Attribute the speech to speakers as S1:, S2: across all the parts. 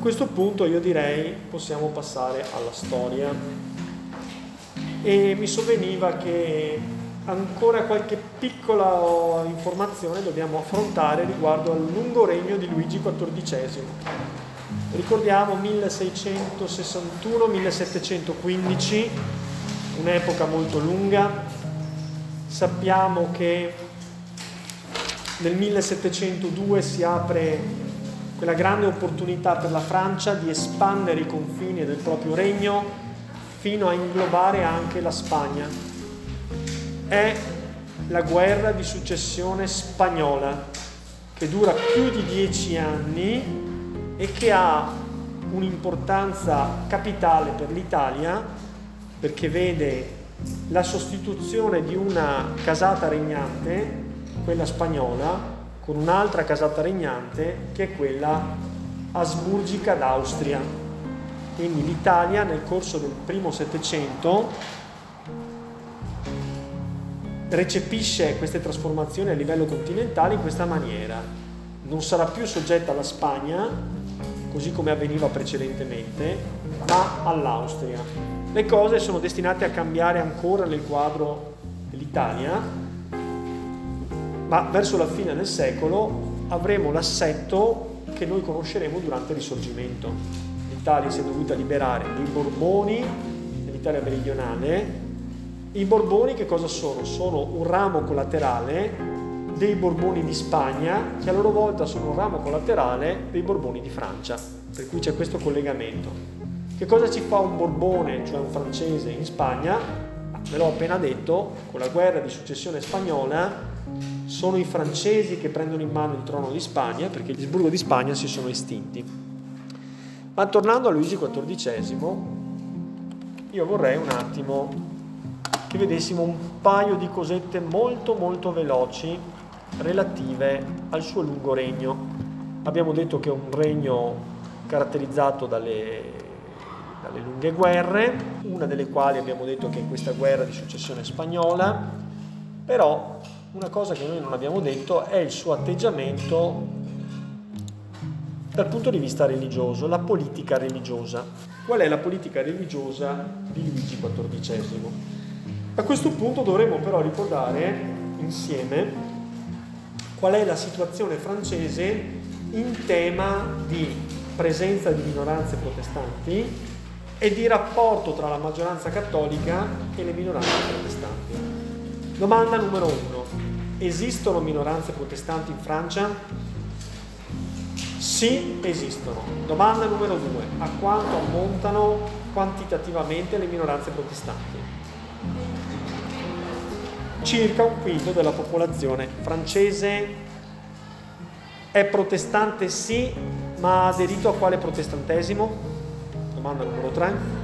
S1: questo punto io direi possiamo passare alla storia e mi sovveniva che ancora qualche piccola informazione dobbiamo affrontare riguardo al lungo regno di Luigi XIV. Ricordiamo 1661-1715, un'epoca molto lunga. Sappiamo che nel 1702 si apre quella grande opportunità per la Francia di espandere i confini del proprio regno fino a inglobare anche la Spagna. È la guerra di successione spagnola che dura più di dieci anni e che ha un'importanza capitale per l'Italia perché vede la sostituzione di una casata regnante, quella spagnola, con un'altra casata regnante che è quella asburgica d'Austria. Quindi l'Italia nel corso del primo Settecento recepisce queste trasformazioni a livello continentale in questa maniera. Non sarà più soggetta alla Spagna, così come avveniva precedentemente, ma all'Austria. Le cose sono destinate a cambiare ancora nel quadro dell'Italia ma verso la fine del secolo avremo l'assetto che noi conosceremo durante il Risorgimento. L'Italia si è dovuta liberare dei Borboni nell'Italia meridionale. I Borboni che cosa sono? Sono un ramo collaterale dei Borboni di Spagna che a loro volta sono un ramo collaterale dei Borboni di Francia, per cui c'è questo collegamento. Che cosa ci fa un Borbone, cioè un francese in Spagna? Ve l'ho appena detto, con la guerra di successione spagnola sono i francesi che prendono in mano il trono di Spagna perché gli Asburgo di Spagna si sono estinti. Ma tornando a Luigi XIV, io vorrei un attimo che vedessimo un paio di cosette molto molto veloci relative al suo lungo regno. Abbiamo detto che è un regno caratterizzato dalle, dalle lunghe guerre, una delle quali abbiamo detto che è questa guerra di successione spagnola, però una cosa che noi non abbiamo detto è il suo atteggiamento dal punto di vista religioso, la politica religiosa. Qual è la politica religiosa di Luigi XIV? A questo punto dovremmo però ricordare insieme qual è la situazione francese in tema di presenza di minoranze protestanti e di rapporto tra la maggioranza cattolica e le minoranze protestanti. Domanda numero uno. Esistono minoranze protestanti in Francia? Sì, esistono. Domanda numero due. A quanto ammontano quantitativamente le minoranze protestanti? Circa un quinto della popolazione francese è protestante sì, ma ha aderito a quale protestantesimo? Domanda numero tre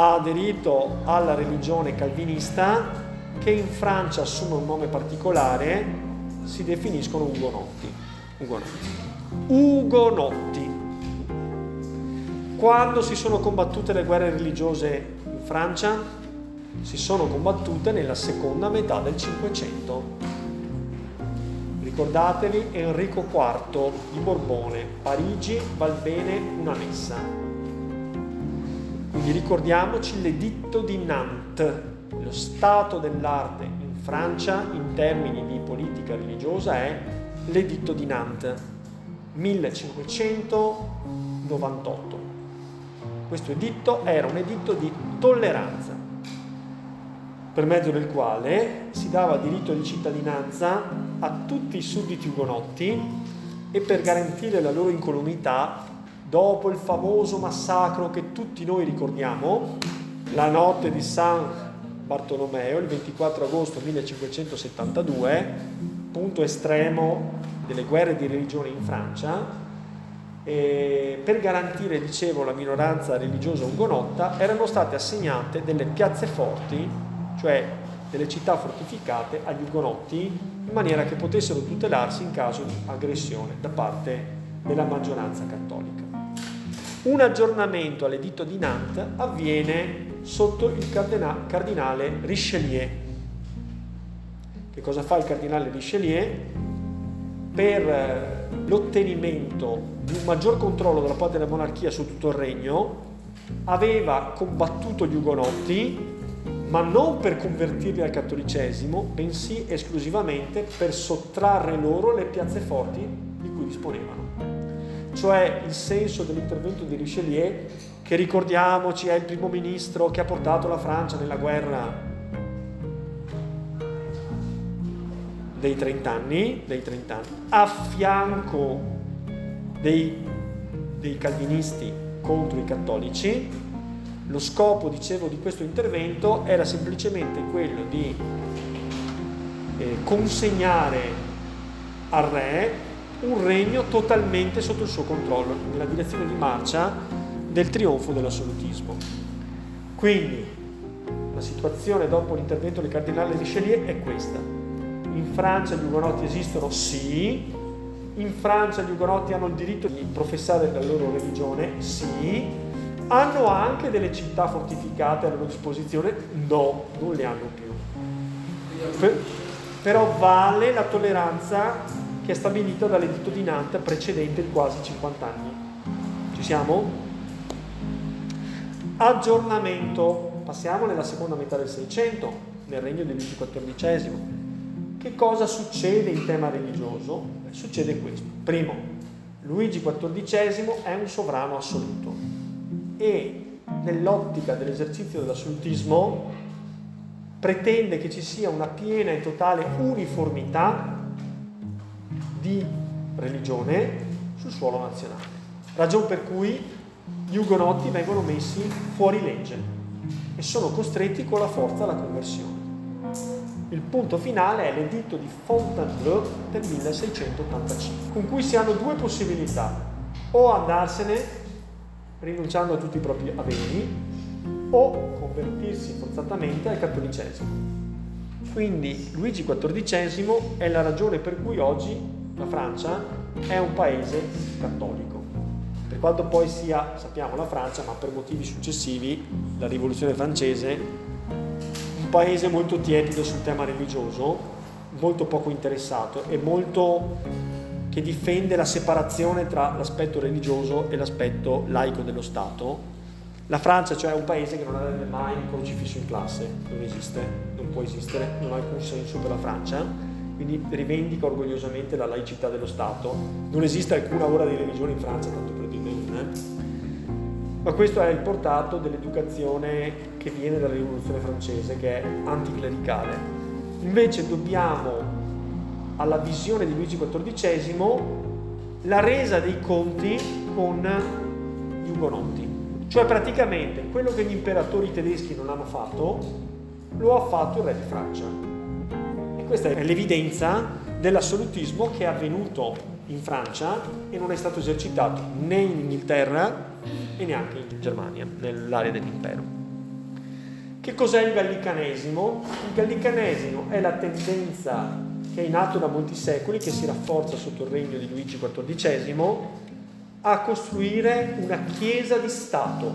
S1: ha aderito alla religione calvinista che in Francia assume un nome particolare, si definiscono ugonotti. Ugonotti. ugonotti. Quando si sono combattute le guerre religiose in Francia? Si sono combattute nella seconda metà del Cinquecento. Ricordatevi Enrico IV di Borbone, Parigi val bene una messa. Quindi ricordiamoci l'editto di Nantes, lo stato dell'arte in Francia in termini di politica religiosa è l'editto di Nantes, 1598. Questo editto era un editto di tolleranza, per mezzo del quale si dava diritto di cittadinanza a tutti i sudditi ugonotti e per garantire la loro incolumità dopo il famoso massacro che tutti noi ricordiamo, la notte di San Bartolomeo, il 24 agosto 1572, punto estremo delle guerre di religione in Francia, per garantire, dicevo, la minoranza religiosa ugonotta, erano state assegnate delle piazze forti, cioè delle città fortificate agli ugonotti, in maniera che potessero tutelarsi in caso di aggressione da parte della maggioranza cattolica. Un aggiornamento all'editto di Nantes avviene sotto il cardinale Richelieu. Che cosa fa il cardinale Richelieu? per eh, l'ottenimento di un maggior controllo dalla parte della monarchia su tutto il regno, aveva combattuto gli ugonotti, ma non per convertirli al cattolicesimo, bensì esclusivamente per sottrarre loro le piazze forti di cui disponevano. Cioè il senso dell'intervento di Richelieu, che ricordiamoci è il primo ministro che ha portato la Francia nella guerra dei 30 anni, dei 30 anni a fianco dei, dei calvinisti contro i cattolici. Lo scopo, dicevo, di questo intervento era semplicemente quello di eh, consegnare al re un regno totalmente sotto il suo controllo, nella direzione di marcia del trionfo dell'assolutismo. Quindi la situazione dopo l'intervento del cardinale Richelieu è questa in Francia gli ugonotti esistono? Sì. In Francia gli ugonotti hanno il diritto di professare la loro religione? Sì. Hanno anche delle città fortificate a loro disposizione? No, non le hanno più. Per, però vale la tolleranza che è stabilita dall'editto di Nantes precedente di quasi 50 anni. Ci siamo? Aggiornamento. Passiamo nella seconda metà del Seicento, nel regno di Luigi XIV. Che cosa succede in tema religioso? Succede questo. Primo, Luigi XIV è un sovrano assoluto e nell'ottica dell'esercizio dell'assolutismo pretende che ci sia una piena e totale uniformità di religione sul suolo nazionale. Ragion per cui gli ugonotti vengono messi fuori legge e sono costretti con la forza alla conversione. Il punto finale è l'editto di Fontainebleau del 1685, con cui si hanno due possibilità, o andarsene rinunciando a tutti i propri averi, o convertirsi forzatamente al cattolicesimo. Quindi Luigi XIV è la ragione per cui oggi la Francia è un paese cattolico. Per quanto poi sia, sappiamo, la Francia, ma per motivi successivi, la rivoluzione francese un paese molto tiepido sul tema religioso, molto poco interessato e molto che difende la separazione tra l'aspetto religioso e l'aspetto laico dello Stato. La Francia, cioè, è un paese che non avrebbe mai un crocifisso in classe, non esiste, non può esistere, non ha alcun senso per la Francia, quindi rivendica orgogliosamente la laicità dello Stato. Non esiste alcuna ora di religione in Francia, tanto per dirne una. Eh. Ma questo è il portato dell'educazione che viene dalla rivoluzione francese, che è anticlericale. Invece dobbiamo alla visione di Luigi XIV la resa dei conti con gli ugonotti. Cioè praticamente quello che gli imperatori tedeschi non hanno fatto, lo ha fatto il re di Francia. Questa è l'evidenza dell'assolutismo che è avvenuto in Francia e non è stato esercitato né in Inghilterra e neanche in Germania, nell'area dell'impero. Che cos'è il gallicanesimo? Il gallicanesimo è la tendenza che è in atto da molti secoli, che si rafforza sotto il regno di Luigi XIV, a costruire una chiesa di Stato,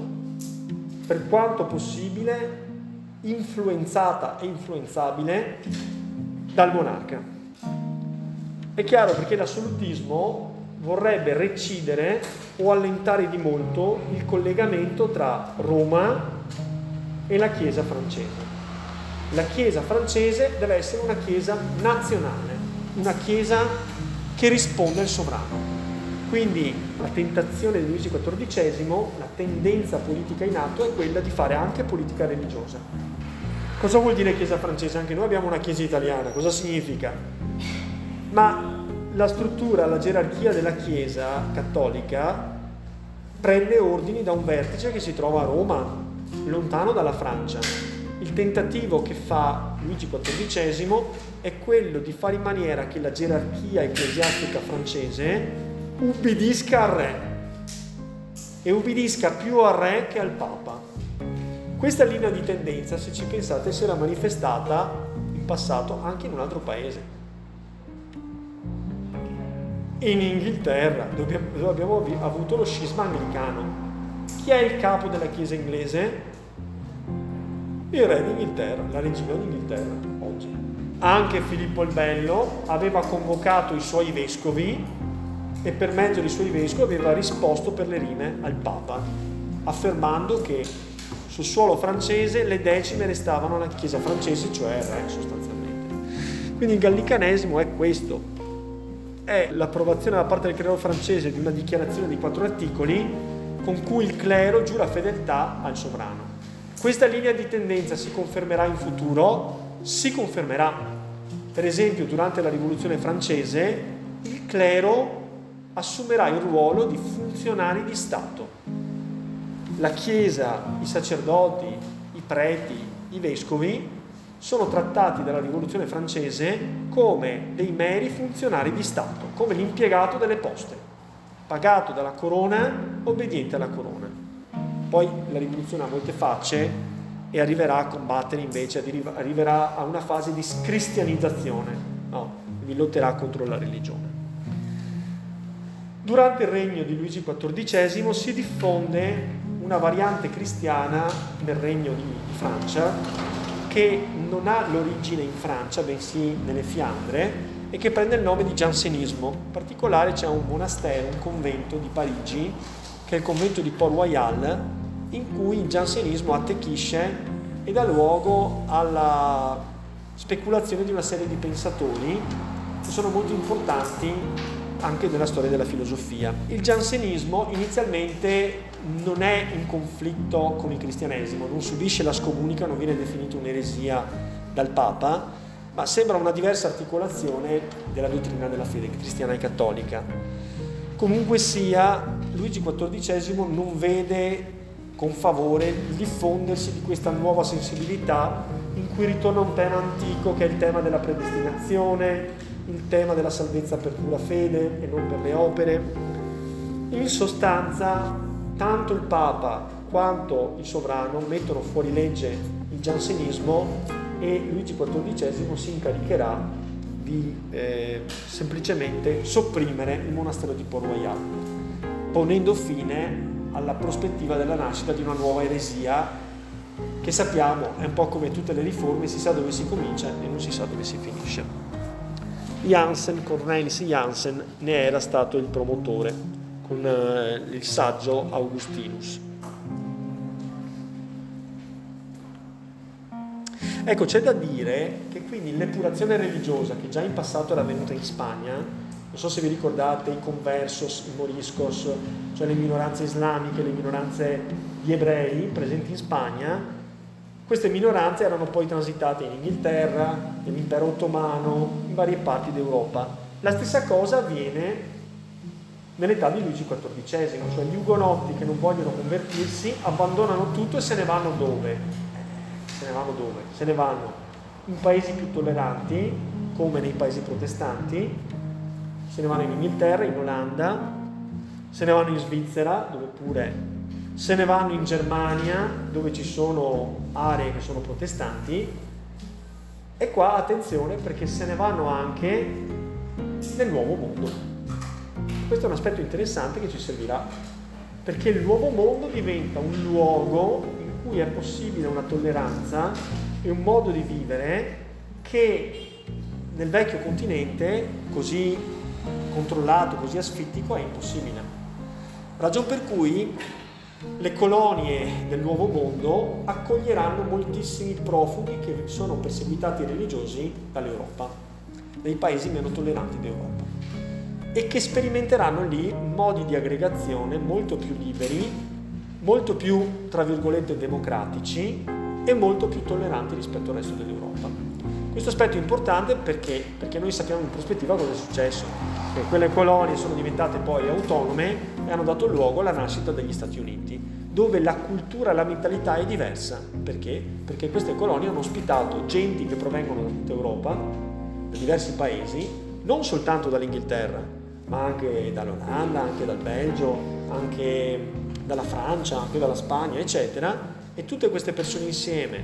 S1: per quanto possibile influenzata e influenzabile dal monarca. È chiaro perché l'assolutismo vorrebbe recidere o allentare di molto il collegamento tra Roma e la Chiesa francese. La Chiesa francese deve essere una Chiesa nazionale, una Chiesa che risponde al sovrano. Quindi la tentazione di Luigi XIV, la tendenza politica in atto è quella di fare anche politica religiosa. Cosa vuol dire Chiesa francese? Anche noi abbiamo una Chiesa italiana, cosa significa? Ma la struttura, la gerarchia della Chiesa cattolica prende ordini da un vertice che si trova a Roma, lontano dalla Francia. Il tentativo che fa Luigi XIV è quello di fare in maniera che la gerarchia ecclesiastica francese ubbidisca al re e ubbidisca più al re che al papa. Questa linea di tendenza, se ci pensate, si era manifestata in passato anche in un altro paese in Inghilterra, dove abbiamo avuto lo scisma anglicano. Chi è il capo della Chiesa inglese? Il re d'Inghilterra, la regina d'Inghilterra, oggi. Anche Filippo il Bello aveva convocato i suoi vescovi e per mezzo dei suoi vescovi aveva risposto per le rime al Papa, affermando che sul suolo francese le decime restavano alla Chiesa francese, cioè il re sostanzialmente. Quindi il gallicanesimo è questo, è l'approvazione da parte del clero francese di una dichiarazione di quattro articoli con cui il clero giura fedeltà al sovrano. Questa linea di tendenza si confermerà in futuro? Si confermerà. Per esempio, durante la rivoluzione francese, il clero assumerà il ruolo di funzionari di Stato la Chiesa, i sacerdoti, i preti, i vescovi sono trattati dalla rivoluzione francese come dei meri funzionari di Stato, come l'impiegato delle poste, pagato dalla corona, obbediente alla corona. Poi la rivoluzione ha molte facce e arriverà a combattere invece, arriverà a una fase di scristianizzazione, no? quindi lotterà contro la religione. Durante il regno di Luigi XIV si diffonde una variante cristiana nel regno di, Francia che non ha l'origine in Francia, bensì nelle Fiandre, e che prende il nome di giansenismo. In particolare c'è un monastero, un convento di Parigi, che è il convento di Port Royal, in cui il giansenismo attecchisce e dà luogo alla speculazione di una serie di pensatori che sono molto importanti anche nella storia della filosofia. Il giansenismo inizialmente non è in conflitto con il cristianesimo, non subisce la scomunica, non viene definito un'eresia dal Papa, ma sembra una diversa articolazione della dottrina della fede cristiana e cattolica. Comunque sia, Luigi XIV non vede con favore il diffondersi di questa nuova sensibilità in cui ritorna un tema antico che è il tema della predestinazione, il tema della salvezza per pura fede e non per le opere. In sostanza tanto il Papa quanto il sovrano mettono fuori legge il giansenismo e Luigi XIV si incaricherà di eh, semplicemente sopprimere il monastero di Port Royal, ponendo fine alla prospettiva della nascita di una nuova eresia che sappiamo è un po' come tutte le riforme, si sa dove si comincia e non si sa dove si finisce. Jansen, Cornelis Jansen, ne era stato il promotore con eh, il saggio Augustinus. Ecco, c'è da dire che quindi l'epurazione religiosa che già in passato era avvenuta in Spagna, non so se vi ricordate i conversos, i moriscos, cioè le minoranze islamiche, le minoranze di ebrei presenti in Spagna, queste minoranze erano poi transitate in Inghilterra, nell'impero ottomano, in varie parti d'Europa. La stessa cosa avviene nell'età di Luigi XIV, cioè gli ugonotti che non vogliono convertirsi abbandonano tutto e se ne vanno dove? Se ne vanno dove? Se ne vanno in paesi più tolleranti, come nei paesi protestanti, se ne vanno in Inghilterra, in Olanda, se ne vanno in Svizzera, dove pure se ne vanno in Germania, dove ci sono aree che sono protestanti, e qua attenzione perché se ne vanno anche nel nuovo mondo. Questo è un aspetto interessante che ci servirà, perché il nuovo mondo diventa un luogo in cui è possibile una tolleranza e un modo di vivere che nel vecchio continente, così controllato, così asfittico, è impossibile. Ragion per cui le colonie del nuovo mondo accoglieranno moltissimi profughi che sono perseguitati religiosi dall'Europa, dei paesi meno tolleranti d'Europa e che sperimenteranno lì modi di aggregazione molto più liberi, molto più, tra virgolette, democratici e molto più tolleranti rispetto al resto dell'Europa. Questo aspetto è importante perché, perché noi sappiamo in prospettiva cosa è successo, che quelle colonie sono diventate poi autonome e hanno dato luogo alla nascita degli Stati Uniti, dove la cultura la mentalità è diversa. Perché? Perché queste colonie hanno ospitato genti che provengono da tutta Europa, da diversi paesi, non soltanto dall'Inghilterra, ma anche dall'Olanda, anche dal Belgio, anche dalla Francia, anche dalla Spagna, eccetera, e tutte queste persone insieme,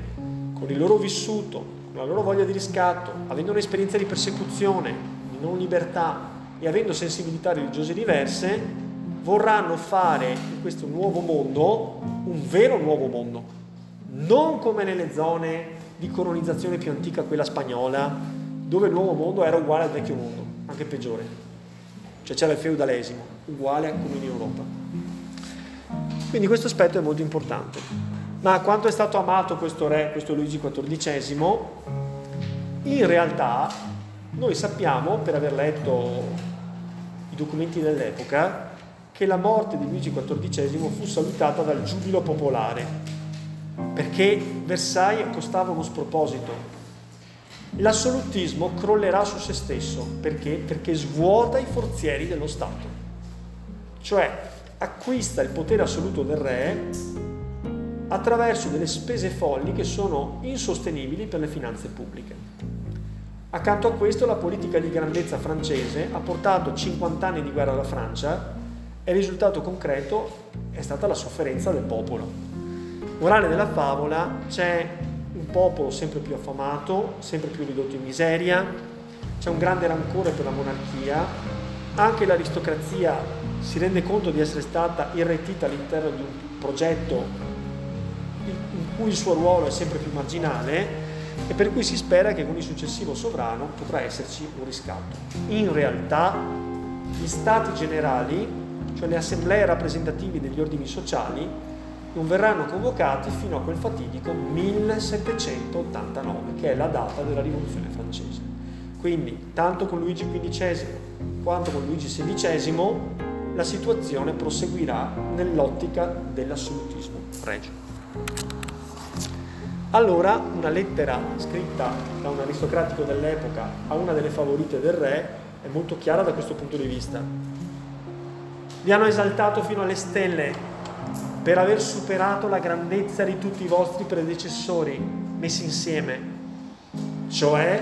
S1: con il loro vissuto, con la loro voglia di riscatto, avendo un'esperienza di persecuzione, di non libertà e avendo sensibilità religiose diverse, vorranno fare in questo nuovo mondo un vero nuovo mondo, non come nelle zone di colonizzazione più antica, quella spagnola, dove il nuovo mondo era uguale al vecchio mondo, anche peggiore. Cioè c'era il feudalesimo, uguale come in Europa. Quindi questo aspetto è molto importante. Ma quanto è stato amato questo re, questo Luigi XIV, in realtà noi sappiamo, per aver letto i documenti dell'epoca, che la morte di Luigi XIV fu salutata dal giubilo popolare, perché Versailles costava uno sproposito. L'assolutismo crollerà su se stesso, perché? Perché svuota i forzieri dello Stato, cioè acquista il potere assoluto del re attraverso delle spese folli che sono insostenibili per le finanze pubbliche. Accanto a questo la politica di grandezza francese ha portato 50 anni di guerra alla Francia e il risultato concreto è stata la sofferenza del popolo. Morale della favola, c'è un popolo sempre più affamato, sempre più ridotto in miseria, c'è un grande rancore per la monarchia, anche l'aristocrazia si rende conto di essere stata irretita all'interno di un progetto in cui il suo ruolo è sempre più marginale e per cui si spera che con il successivo sovrano potrà esserci un riscatto. In realtà gli stati generali cioè le assemblee rappresentative degli ordini sociali, non verranno convocati fino a quel fatidico 1789, che è la data della rivoluzione francese. Quindi, tanto con Luigi XV quanto con Luigi XVI, la situazione proseguirà nell'ottica dell'assolutismo regio. Allora, una lettera scritta da un aristocratico dell'epoca a una delle favorite del re è molto chiara da questo punto di vista vi hanno esaltato fino alle stelle per aver superato la grandezza di tutti i vostri predecessori messi insieme, cioè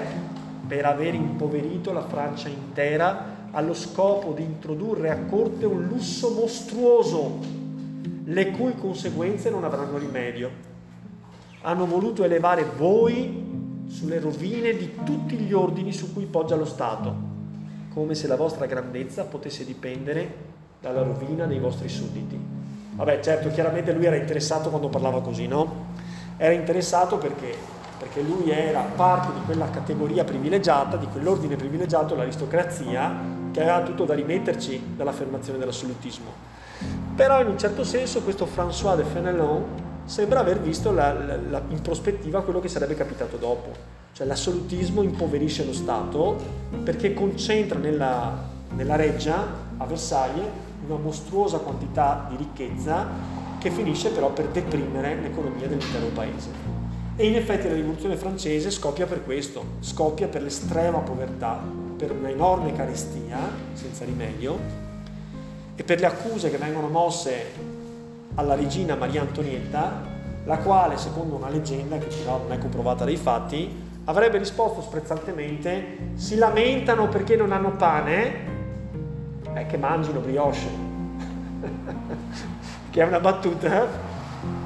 S1: per aver impoverito la Francia intera allo scopo di introdurre a corte un lusso mostruoso, le cui conseguenze non avranno rimedio. Hanno voluto elevare voi sulle rovine di tutti gli ordini su cui poggia lo Stato, come se la vostra grandezza potesse dipendere dalla rovina dei vostri sudditi. Vabbè, certo, chiaramente lui era interessato quando parlava così, no? Era interessato perché, perché lui era parte di quella categoria privilegiata, di quell'ordine privilegiato, l'aristocrazia, che aveva tutto da rimetterci dall'affermazione dell'assolutismo. Però in un certo senso questo François de Fenelon sembra aver visto la, la, la, in prospettiva quello che sarebbe capitato dopo. Cioè l'assolutismo impoverisce lo Stato perché concentra nella, nella reggia a Versailles una mostruosa quantità di ricchezza che finisce però per deprimere l'economia dell'intero paese. E in effetti la rivoluzione francese scoppia per questo, scoppia per l'estrema povertà, per un'enorme carestia senza rimedio e per le accuse che vengono mosse alla regina Maria Antonietta, la quale, secondo una leggenda che però non è comprovata dai fatti, avrebbe risposto sprezzantemente: si lamentano perché non hanno pane eh, che mangino brioche, che è una battuta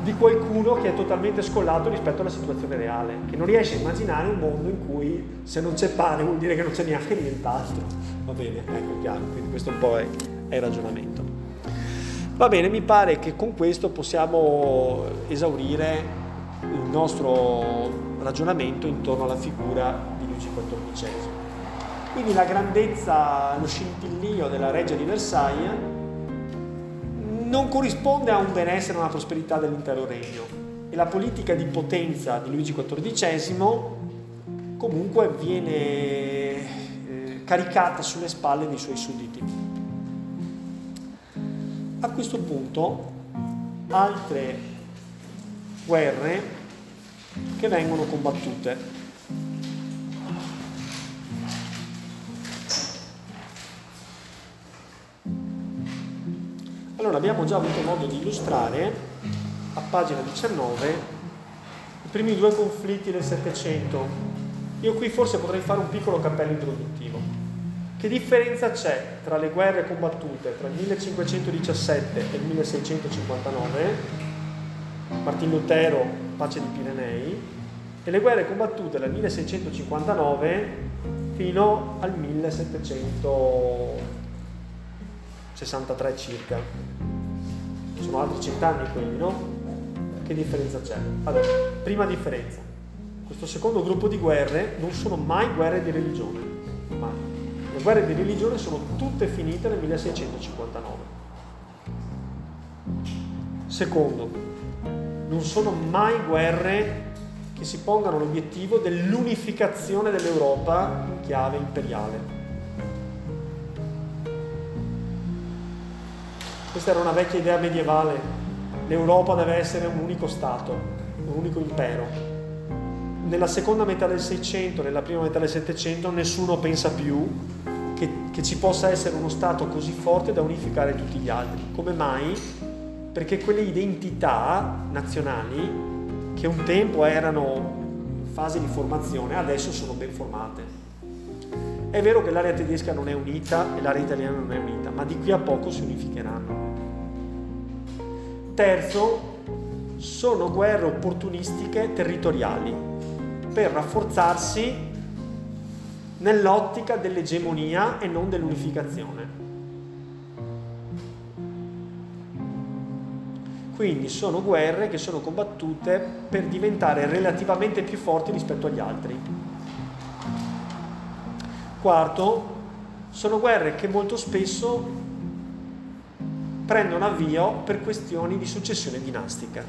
S1: di qualcuno che è totalmente scollato rispetto alla situazione reale, che non riesce a immaginare un mondo in cui se non c'è pane vuol dire che non c'è neanche nient'altro. Va bene, ecco chiaro, quindi questo un po' è, è il ragionamento. Va bene, mi pare che con questo possiamo esaurire il nostro ragionamento intorno alla figura di Luigi XIV. Quindi la grandezza, lo scintillio della reggia di Versailles non corrisponde a un benessere a una prosperità dell'intero regno e la politica di potenza di Luigi XIV comunque viene eh, caricata sulle spalle dei suoi sudditi. A questo punto altre guerre che vengono combattute Allora abbiamo già avuto modo di illustrare a pagina 19 i primi due conflitti del Settecento. Io qui forse potrei fare un piccolo cappello introduttivo. Che differenza c'è tra le guerre combattute tra il 1517 e il 1659, Martin Lutero, pace di Pirenei, e le guerre combattute dal 1659 fino al 1700 63 circa. Sono altri cent'anni quelli, no? Che differenza c'è? Allora, prima differenza. questo secondo gruppo di guerre non sono mai guerre di religione, mai. Le guerre di religione sono tutte finite nel 1659. Secondo, non sono mai guerre che si pongano l'obiettivo dell'unificazione dell'Europa in chiave imperiale. Questa era una vecchia idea medievale. L'Europa deve essere un unico Stato, un unico impero. Nella seconda metà del Seicento, nella prima metà del Settecento, nessuno pensa più che, che ci possa essere uno Stato così forte da unificare tutti gli altri. Come mai? Perché quelle identità nazionali, che un tempo erano in fase di formazione, adesso sono ben formate. È vero che l'area tedesca non è unita e l'area italiana non è unita, ma di qui a poco si unificheranno. Terzo, sono guerre opportunistiche territoriali per rafforzarsi nell'ottica dell'egemonia e non dell'unificazione. Quindi sono guerre che sono combattute per diventare relativamente più forti rispetto agli altri. Quarto, sono guerre che molto spesso prendono avvio per questioni di successione dinastica.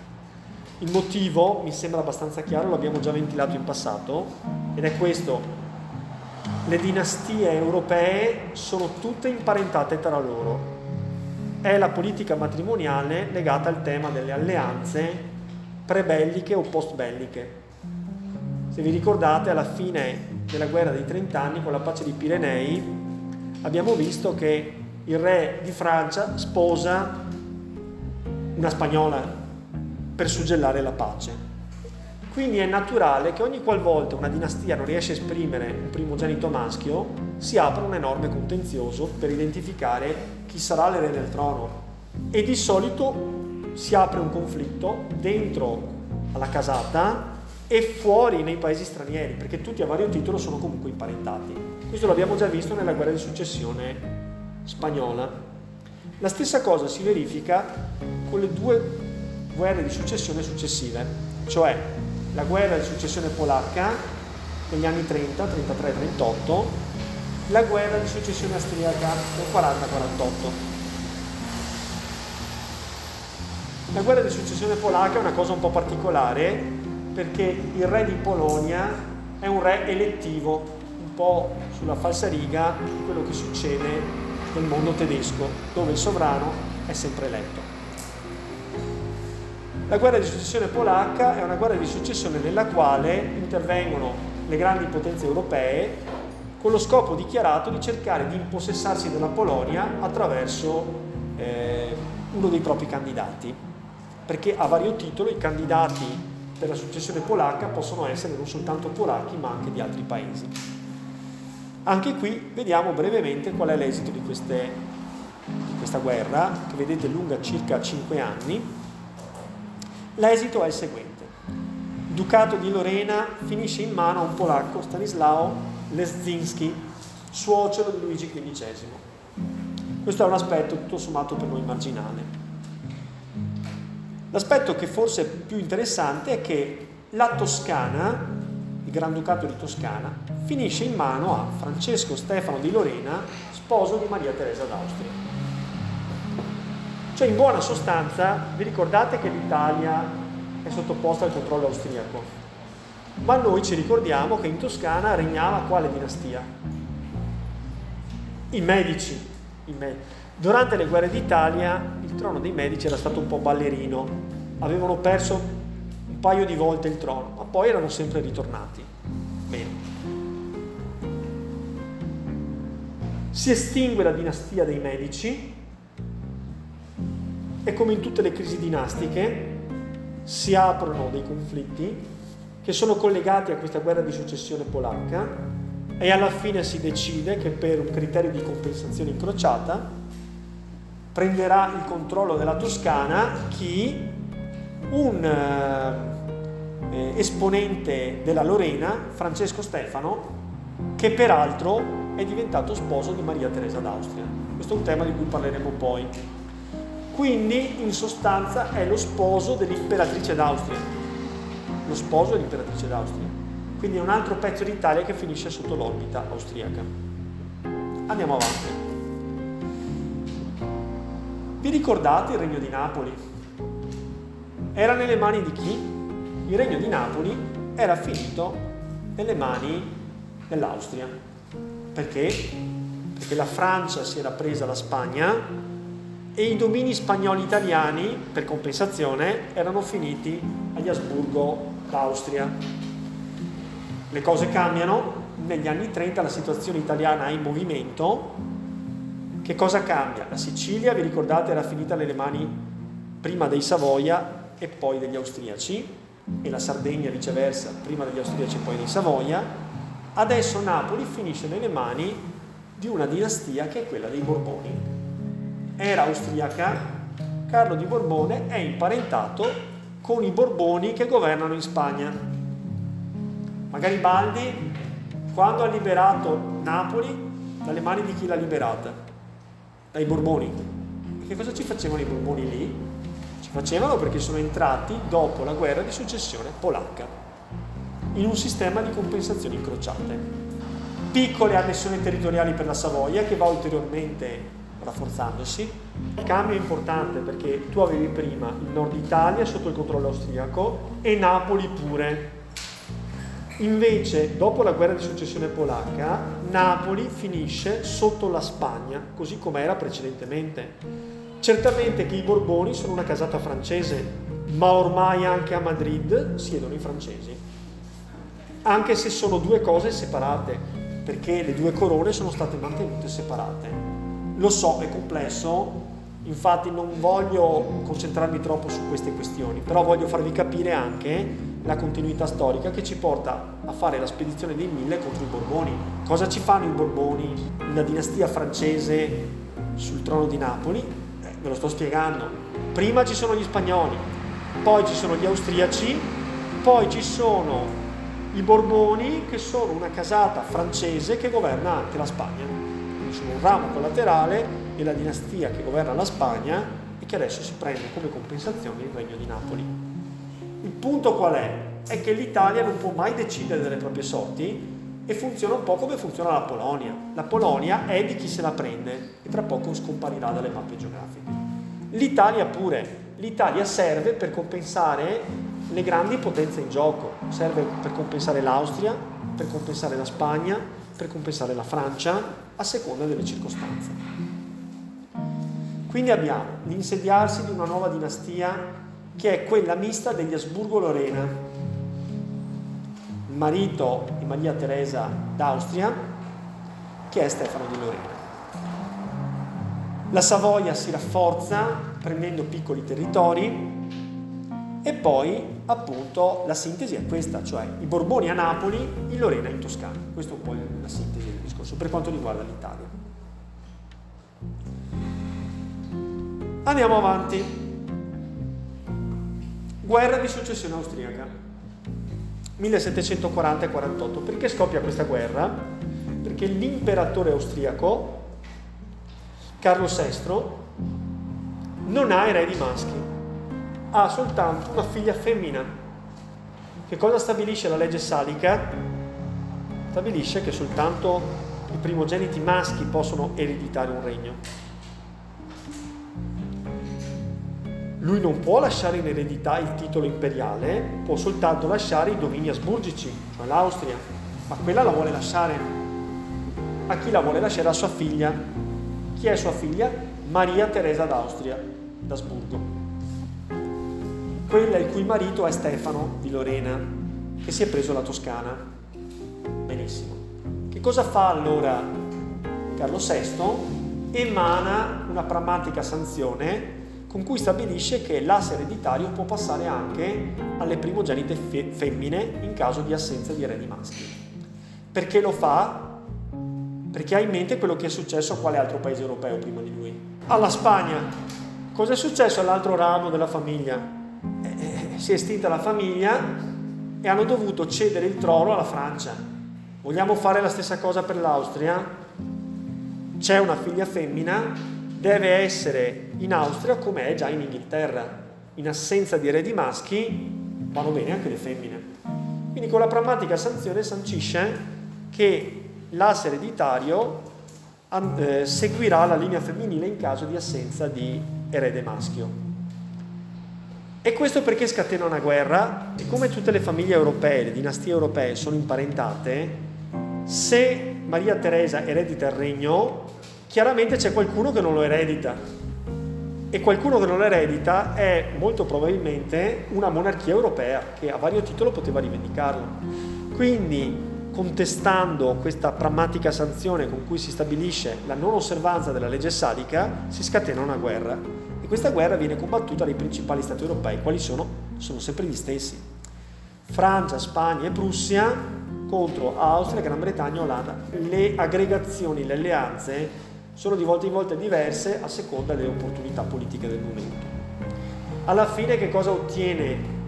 S1: Il motivo mi sembra abbastanza chiaro, l'abbiamo già ventilato in passato, ed è questo. Le dinastie europee sono tutte imparentate tra loro. È la politica matrimoniale legata al tema delle alleanze prebelliche o postbelliche. Se vi ricordate, alla fine della guerra dei trent'anni, con la pace di Pirenei, abbiamo visto che il re di Francia sposa una spagnola per suggellare la pace. Quindi è naturale che ogni qualvolta una dinastia non riesce a esprimere un primogenito maschio, si apra un enorme contenzioso per identificare chi sarà l'erede del trono. E di solito si apre un conflitto dentro alla casata e fuori nei paesi stranieri, perché tutti a vario titolo sono comunque imparentati. Questo l'abbiamo già visto nella guerra di successione spagnola. La stessa cosa si verifica con le due guerre di successione successive, cioè la guerra di successione polacca negli anni 30, 33-38, la guerra di successione austriaca nel 40-48. La guerra di successione polacca è una cosa un po' particolare perché il re di Polonia è un re elettivo, un po' sulla falsariga di quello che succede nel mondo tedesco, dove il sovrano è sempre eletto. La guerra di successione polacca è una guerra di successione nella quale intervengono le grandi potenze europee con lo scopo dichiarato di cercare di impossessarsi della Polonia attraverso eh, uno dei propri candidati, perché a vario titolo i candidati la successione polacca possono essere non soltanto polacchi ma anche di altri paesi. Anche qui vediamo brevemente qual è l'esito di, queste, di questa guerra, che vedete lunga circa 5 anni. L'esito è il seguente. Il Ducato di Lorena finisce in mano a un polacco, Stanislao Leszczynski, suocero di Luigi XV. Questo è un aspetto tutto sommato per noi marginale. L'aspetto che forse è più interessante è che la Toscana, il Granducato di Toscana, finisce in mano a Francesco Stefano di Lorena, sposo di Maria Teresa d'Austria. Cioè in buona sostanza vi ricordate che l'Italia è sottoposta al controllo austriaco, ma noi ci ricordiamo che in Toscana regnava quale dinastia? I Medici. I Medici. Durante le guerre d'Italia il trono dei Medici era stato un po' ballerino, avevano perso un paio di volte il trono, ma poi erano sempre ritornati. Bene. Si estingue la dinastia dei Medici e come in tutte le crisi dinastiche si aprono dei conflitti che sono collegati a questa guerra di successione polacca e alla fine si decide che per un criterio di compensazione incrociata prenderà il controllo della Toscana chi un eh, esponente della Lorena, Francesco Stefano, che peraltro è diventato sposo di Maria Teresa d'Austria. Questo è un tema di cui parleremo poi. Quindi, in sostanza, è lo sposo dell'imperatrice d'Austria. Lo sposo dell'imperatrice d'Austria. Quindi è un altro pezzo d'Italia che finisce sotto l'orbita austriaca. Andiamo avanti. Vi ricordate il regno di Napoli? Era nelle mani di chi? Il regno di Napoli era finito nelle mani dell'Austria. Perché? Perché la Francia si era presa la Spagna e i domini spagnoli italiani, per compensazione, erano finiti agli Asburgo d'Austria. Le cose cambiano, negli anni 30 la situazione italiana è in movimento. Che cosa cambia? La Sicilia, vi ricordate, era finita nelle mani prima dei Savoia e poi degli austriaci, e la Sardegna viceversa, prima degli austriaci e poi dei Savoia. Adesso Napoli finisce nelle mani di una dinastia che è quella dei Borboni era austriaca, Carlo di Borbone è imparentato con i Borboni che governano in Spagna. Ma Garibaldi, quando ha liberato Napoli, dalle mani di chi l'ha liberata? Dai Borboni. Che cosa ci facevano i Borboni lì? Ci facevano perché sono entrati dopo la guerra di successione polacca, in un sistema di compensazioni incrociate. Piccole annessioni territoriali per la Savoia che va ulteriormente rafforzandosi. Il cambio è importante perché tu avevi prima il nord Italia sotto il controllo austriaco e Napoli pure. Invece, dopo la guerra di successione polacca, Napoli finisce sotto la Spagna, così come era precedentemente. Certamente che i Borboni sono una casata francese, ma ormai anche a Madrid siedono i francesi. Anche se sono due cose separate, perché le due corone sono state mantenute separate. Lo so, è complesso, infatti non voglio concentrarmi troppo su queste questioni, però voglio farvi capire anche la continuità storica che ci porta a fare la spedizione dei mille contro i Borboni. Cosa ci fanno i Borboni, la dinastia francese sul trono di Napoli? Eh, ve lo sto spiegando. Prima ci sono gli spagnoli, poi ci sono gli austriaci, poi ci sono i Borboni che sono una casata francese che governa anche la Spagna sono un ramo collaterale della dinastia che governa la Spagna e che adesso si prende come compensazione il regno di Napoli. Punto qual è? È che l'Italia non può mai decidere delle proprie sorti e funziona un po' come funziona la Polonia. La Polonia è di chi se la prende e tra poco scomparirà dalle mappe geografiche. L'Italia pure. L'Italia serve per compensare le grandi potenze in gioco, serve per compensare l'Austria, per compensare la Spagna, per compensare la Francia a seconda delle circostanze. Quindi abbiamo l'insediarsi di una nuova dinastia che è quella mista degli Asburgo-Lorena, marito di Maria Teresa d'Austria, che è Stefano di Lorena. La Savoia si rafforza prendendo piccoli territori e poi appunto la sintesi è questa, cioè i Borboni a Napoli, il Lorena in Toscana. Questa è un po' la sintesi del discorso per quanto riguarda l'Italia. Andiamo avanti. Guerra di successione austriaca. 1740 48. Perché scoppia questa guerra? Perché l'imperatore austriaco, Carlo VI, non ha eredi maschi ha soltanto una figlia femmina. Che cosa stabilisce la legge salica? Stabilisce che soltanto i primogeniti maschi possono ereditare un regno. Lui non può lasciare in eredità il titolo imperiale, può soltanto lasciare i domini asburgici, cioè l'Austria, ma quella la vuole lasciare. A chi la vuole lasciare? A sua figlia. Chi è sua figlia? Maria Teresa d'Austria, d'Asburgo quella il cui marito è Stefano di Lorena, che si è preso la Toscana. Benissimo. Che cosa fa allora Carlo VI? Emana una pragmatica sanzione con cui stabilisce che l'asse ereditario può passare anche alle primogenite fe- femmine in caso di assenza di eredi maschi. Perché lo fa? Perché ha in mente quello che è successo a quale altro paese europeo prima di lui? Alla Spagna. Cosa è successo all'altro ramo della famiglia? si è estinta la famiglia e hanno dovuto cedere il trono alla Francia. Vogliamo fare la stessa cosa per l'Austria? C'è una figlia femmina, deve essere in Austria come è già in Inghilterra. In assenza di eredi maschi vanno bene anche le femmine. Quindi con la pragmatica sanzione sancisce che l'asse ereditario eh, seguirà la linea femminile in caso di assenza di erede maschio. E questo perché scatena una guerra e come tutte le famiglie europee, le dinastie europee sono imparentate, se Maria Teresa eredita il regno, chiaramente c'è qualcuno che non lo eredita. E qualcuno che non lo eredita è molto probabilmente una monarchia europea che a vario titolo poteva rivendicarlo. Quindi, contestando questa pragmatica sanzione con cui si stabilisce la non osservanza della legge sadica, si scatena una guerra questa guerra viene combattuta dai principali stati europei, quali sono? Sono sempre gli stessi. Francia, Spagna e Prussia contro Austria, Gran Bretagna e Olanda. Le aggregazioni, le alleanze sono di volta in volta diverse a seconda delle opportunità politiche del momento. Alla fine che cosa ottiene?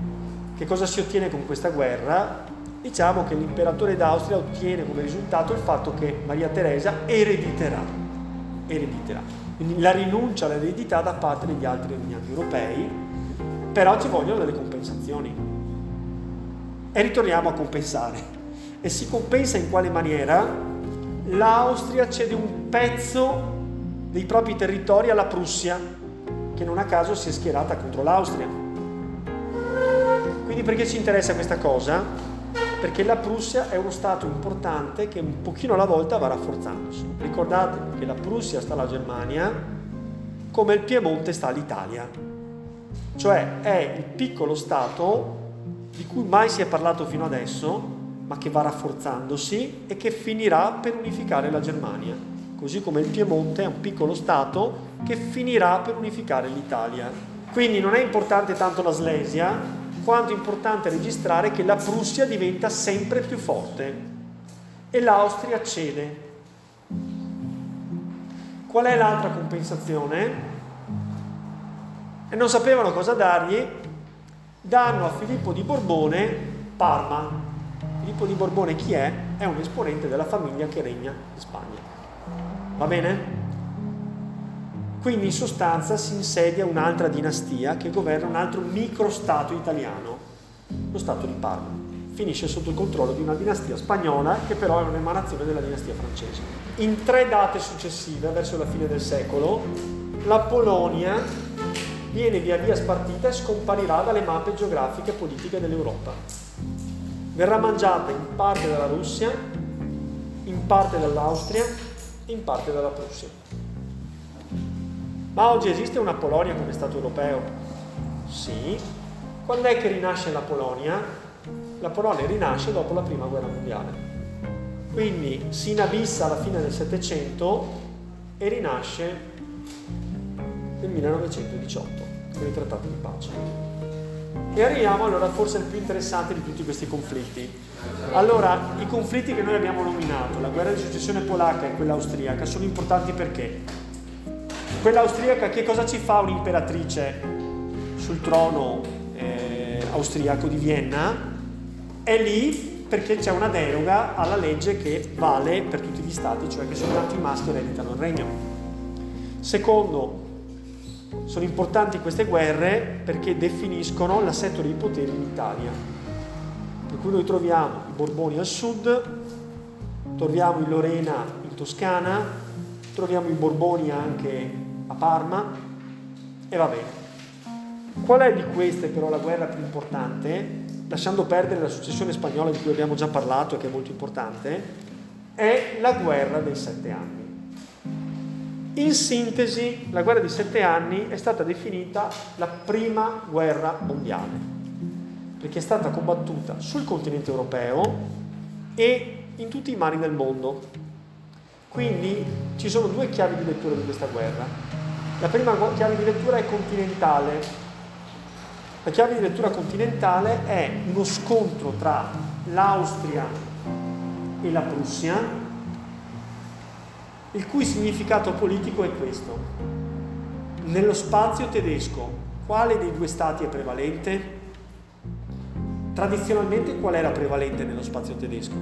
S1: Che cosa si ottiene con questa guerra? Diciamo che l'imperatore d'Austria ottiene come risultato il fatto che Maria Teresa erediterà. erediterà quindi la rinuncia all'eredità da parte degli altri regnanti europei, però ci vogliono delle compensazioni. E ritorniamo a compensare. E si compensa in quale maniera? L'Austria cede un pezzo dei propri territori alla Prussia, che non a caso si è schierata contro l'Austria. Quindi perché ci interessa questa cosa? perché la Prussia è uno Stato importante che un pochino alla volta va rafforzandosi. Ricordate che la Prussia sta alla Germania come il Piemonte sta all'Italia, cioè è il piccolo Stato di cui mai si è parlato fino adesso, ma che va rafforzandosi e che finirà per unificare la Germania, così come il Piemonte è un piccolo Stato che finirà per unificare l'Italia. Quindi non è importante tanto la Slesia, quanto è importante registrare che la Prussia diventa sempre più forte e l'Austria cede. Qual è l'altra compensazione? E non sapevano cosa dargli, danno a Filippo di Borbone Parma. Filippo di Borbone chi è? È un esponente della famiglia che regna in Spagna. Va bene? Quindi in sostanza si insedia un'altra dinastia che governa un altro microstato italiano, lo Stato di Parma. Finisce sotto il controllo di una dinastia spagnola che però è un'emanazione della dinastia francese. In tre date successive, verso la fine del secolo, la Polonia viene via via spartita e scomparirà dalle mappe geografiche e politiche dell'Europa. Verrà mangiata in parte dalla Russia, in parte dall'Austria in parte dalla Prussia. Ma oggi esiste una Polonia come Stato europeo? Sì. Quando è che rinasce la Polonia? La Polonia rinasce dopo la Prima Guerra Mondiale. Quindi si inabissa alla fine del Settecento e rinasce nel 1918 con i trattati di pace. E arriviamo allora forse al più interessante di tutti questi conflitti. Allora, i conflitti che noi abbiamo nominato, la guerra di successione polacca e quella austriaca, sono importanti perché? Quella austriaca, che cosa ci fa un'imperatrice sul trono eh, austriaco di Vienna? È lì perché c'è una deroga alla legge che vale per tutti gli stati, cioè che soltanto i maschi ereditano il regno. Secondo, sono importanti queste guerre perché definiscono l'assetto dei poteri in Italia. Per cui noi troviamo i Borboni al sud, troviamo i Lorena in Toscana, troviamo i Borboni anche a Parma e va bene. Qual è di queste però la guerra più importante, lasciando perdere la successione spagnola di cui abbiamo già parlato e che è molto importante, è la guerra dei sette anni. In sintesi, la guerra dei sette anni è stata definita la prima guerra mondiale, perché è stata combattuta sul continente europeo e in tutti i mari del mondo. Quindi ci sono due chiavi di lettura di questa guerra. La prima chiave di lettura è continentale. La chiave di lettura continentale è uno scontro tra l'Austria e la Prussia, il cui significato politico è questo. Nello spazio tedesco, quale dei due stati è prevalente? Tradizionalmente qual era prevalente nello spazio tedesco?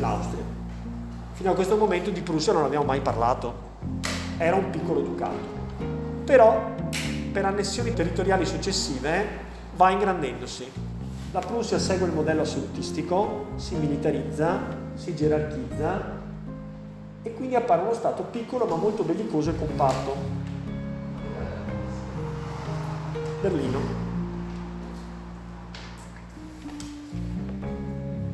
S1: L'Austria. Fino a questo momento di Prussia non abbiamo mai parlato era un piccolo ducato. Però per annessioni territoriali successive va ingrandendosi. La Prussia segue il modello assolutistico, si militarizza, si gerarchizza e quindi appare uno Stato piccolo ma molto bellicoso e compatto. Berlino.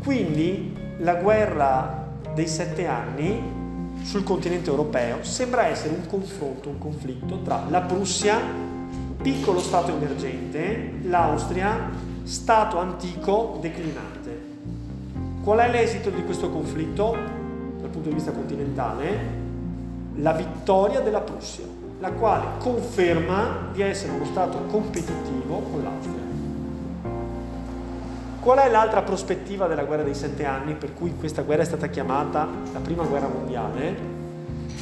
S1: Quindi la guerra dei sette anni sul continente europeo sembra essere un confronto, un conflitto tra la Prussia, piccolo Stato emergente, l'Austria, Stato antico declinante. Qual è l'esito di questo conflitto punto di vista continentale? La vittoria della Prussia, la quale conferma di essere uno Stato competitivo con l'Austria. Qual è l'altra prospettiva della guerra dei sette anni per cui questa guerra è stata chiamata la prima guerra mondiale?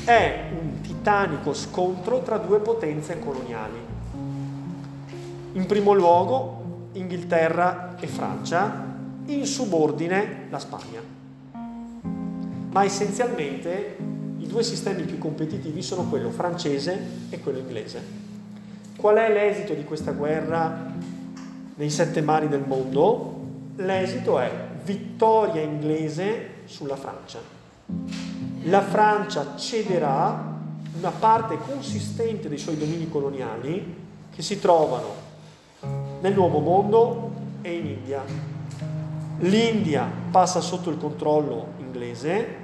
S1: È un titanico scontro tra due potenze coloniali. In primo luogo Inghilterra e Francia, in subordine la Spagna. Ma essenzialmente i due sistemi più competitivi sono quello francese e quello inglese. Qual è l'esito di questa guerra nei sette mari del mondo? l'esito è vittoria inglese sulla Francia. La Francia cederà una parte consistente dei suoi domini coloniali che si trovano nel Nuovo Mondo e in India. L'India passa sotto il controllo inglese,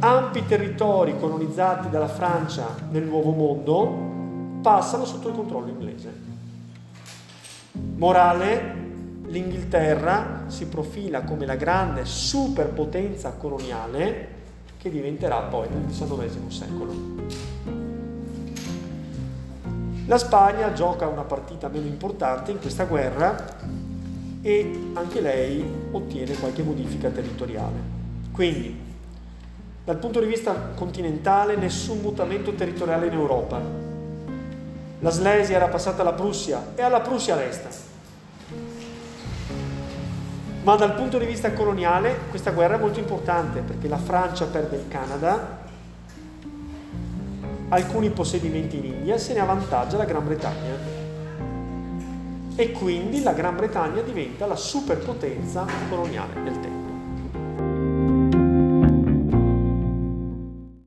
S1: ampi territori colonizzati dalla Francia nel Nuovo Mondo passano sotto il controllo inglese. Morale, l'Inghilterra si profila come la grande superpotenza coloniale che diventerà poi nel XIX secolo. La Spagna gioca una partita meno importante in questa guerra e anche lei ottiene qualche modifica territoriale. Quindi, dal punto di vista continentale, nessun mutamento territoriale in Europa. La Slesia era passata alla Prussia e alla Prussia resta ma dal punto di vista coloniale questa guerra è molto importante perché la Francia perde il Canada, alcuni possedimenti in India, se ne avvantaggia la Gran Bretagna. E quindi la Gran Bretagna diventa la superpotenza coloniale del tempo.